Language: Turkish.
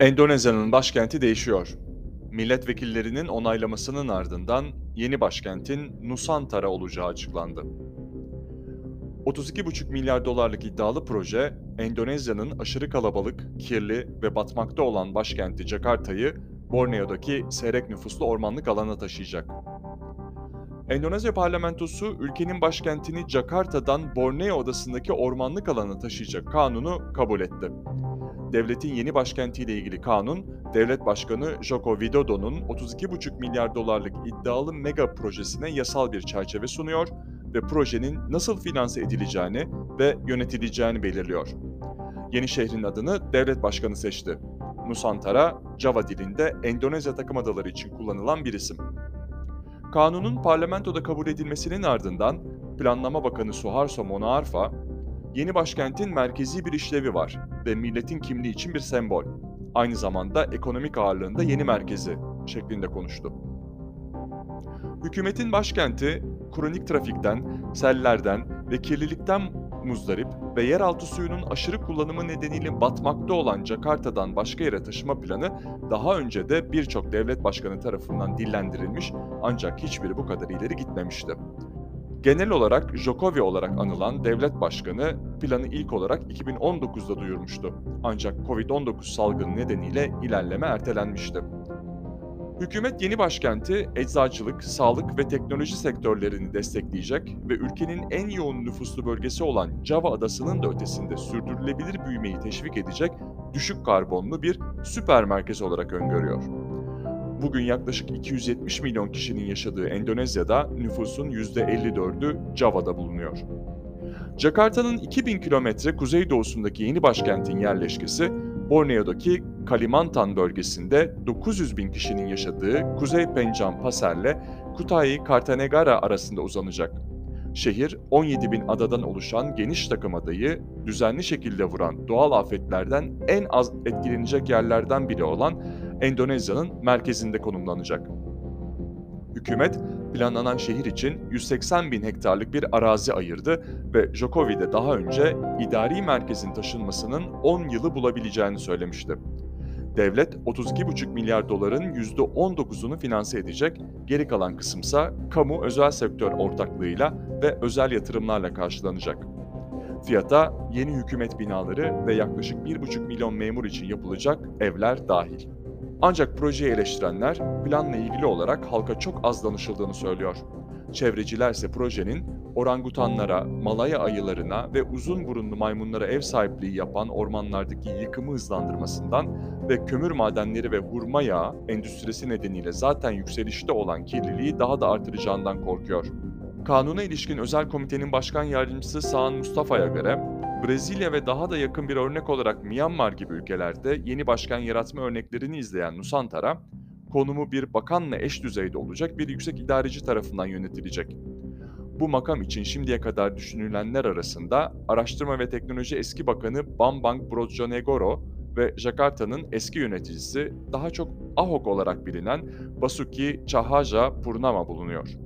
Endonezya'nın başkenti değişiyor. Milletvekillerinin onaylamasının ardından yeni başkentin Nusantara olacağı açıklandı. 32,5 milyar dolarlık iddialı proje, Endonezya'nın aşırı kalabalık, kirli ve batmakta olan başkenti Jakarta'yı Borneo'daki seyrek nüfuslu ormanlık alana taşıyacak. Endonezya parlamentosu ülkenin başkentini Jakarta'dan Borneo adasındaki ormanlık alana taşıyacak kanunu kabul etti. Devletin yeni başkentiyle ilgili kanun, devlet başkanı Joko Widodo'nun 32,5 milyar dolarlık iddialı mega projesine yasal bir çerçeve sunuyor ve projenin nasıl finanse edileceğini ve yönetileceğini belirliyor. Yeni şehrin adını devlet başkanı seçti. Nusantara, Java dilinde Endonezya takım adaları için kullanılan bir isim. Kanunun parlamentoda kabul edilmesinin ardından Planlama Bakanı Suharto Monoarfa, yeni başkentin merkezi bir işlevi var ve milletin kimliği için bir sembol. Aynı zamanda ekonomik ağırlığında yeni merkezi şeklinde konuştu. Hükümetin başkenti kronik trafikten, sellerden ve kirlilikten muzdarip ve yeraltı suyunun aşırı kullanımı nedeniyle batmakta olan Jakarta'dan başka yere taşıma planı daha önce de birçok devlet başkanı tarafından dillendirilmiş ancak hiçbiri bu kadar ileri gitmemişti. Genel olarak Jokowi olarak anılan devlet başkanı planı ilk olarak 2019'da duyurmuştu. Ancak Covid-19 salgını nedeniyle ilerleme ertelenmişti. Hükümet yeni başkenti eczacılık, sağlık ve teknoloji sektörlerini destekleyecek ve ülkenin en yoğun nüfuslu bölgesi olan Java adasının da ötesinde sürdürülebilir büyümeyi teşvik edecek düşük karbonlu bir süper merkez olarak öngörüyor. Bugün yaklaşık 270 milyon kişinin yaşadığı Endonezya'da nüfusun %54'ü Java'da bulunuyor. Jakarta'nın 2000 kilometre kuzeydoğusundaki yeni başkentin yerleşkesi, Borneo'daki Kalimantan bölgesinde 900 bin kişinin yaşadığı Kuzey Pencan Paser'le Kutai Kartanegara arasında uzanacak. Şehir 17 bin adadan oluşan geniş takım adayı düzenli şekilde vuran doğal afetlerden en az etkilenecek yerlerden biri olan Endonezya'nın merkezinde konumlanacak. Hükümet planlanan şehir için 180 bin hektarlık bir arazi ayırdı ve Jokowi de daha önce idari merkezin taşınmasının 10 yılı bulabileceğini söylemişti. Devlet 32,5 milyar doların %19'unu finanse edecek, geri kalan kısımsa kamu özel sektör ortaklığıyla ve özel yatırımlarla karşılanacak. Fiyata yeni hükümet binaları ve yaklaşık 1,5 milyon memur için yapılacak evler dahil. Ancak projeyi eleştirenler planla ilgili olarak halka çok az danışıldığını söylüyor. Çevreciler ise projenin orangutanlara, malaya ayılarına ve uzun burunlu maymunlara ev sahipliği yapan ormanlardaki yıkımı hızlandırmasından ve kömür madenleri ve hurma yağı endüstrisi nedeniyle zaten yükselişte olan kirliliği daha da artıracağından korkuyor. Kanuna ilişkin özel komitenin başkan yardımcısı Sağan Mustafa'ya göre Brezilya ve daha da yakın bir örnek olarak Myanmar gibi ülkelerde yeni başkan yaratma örneklerini izleyen Nusantara, konumu bir bakanla eş düzeyde olacak bir yüksek idareci tarafından yönetilecek. Bu makam için şimdiye kadar düşünülenler arasında Araştırma ve Teknoloji Eski Bakanı Bambang Brojonegoro ve Jakarta'nın eski yöneticisi daha çok Ahok olarak bilinen Basuki Cahaja Purnama bulunuyor.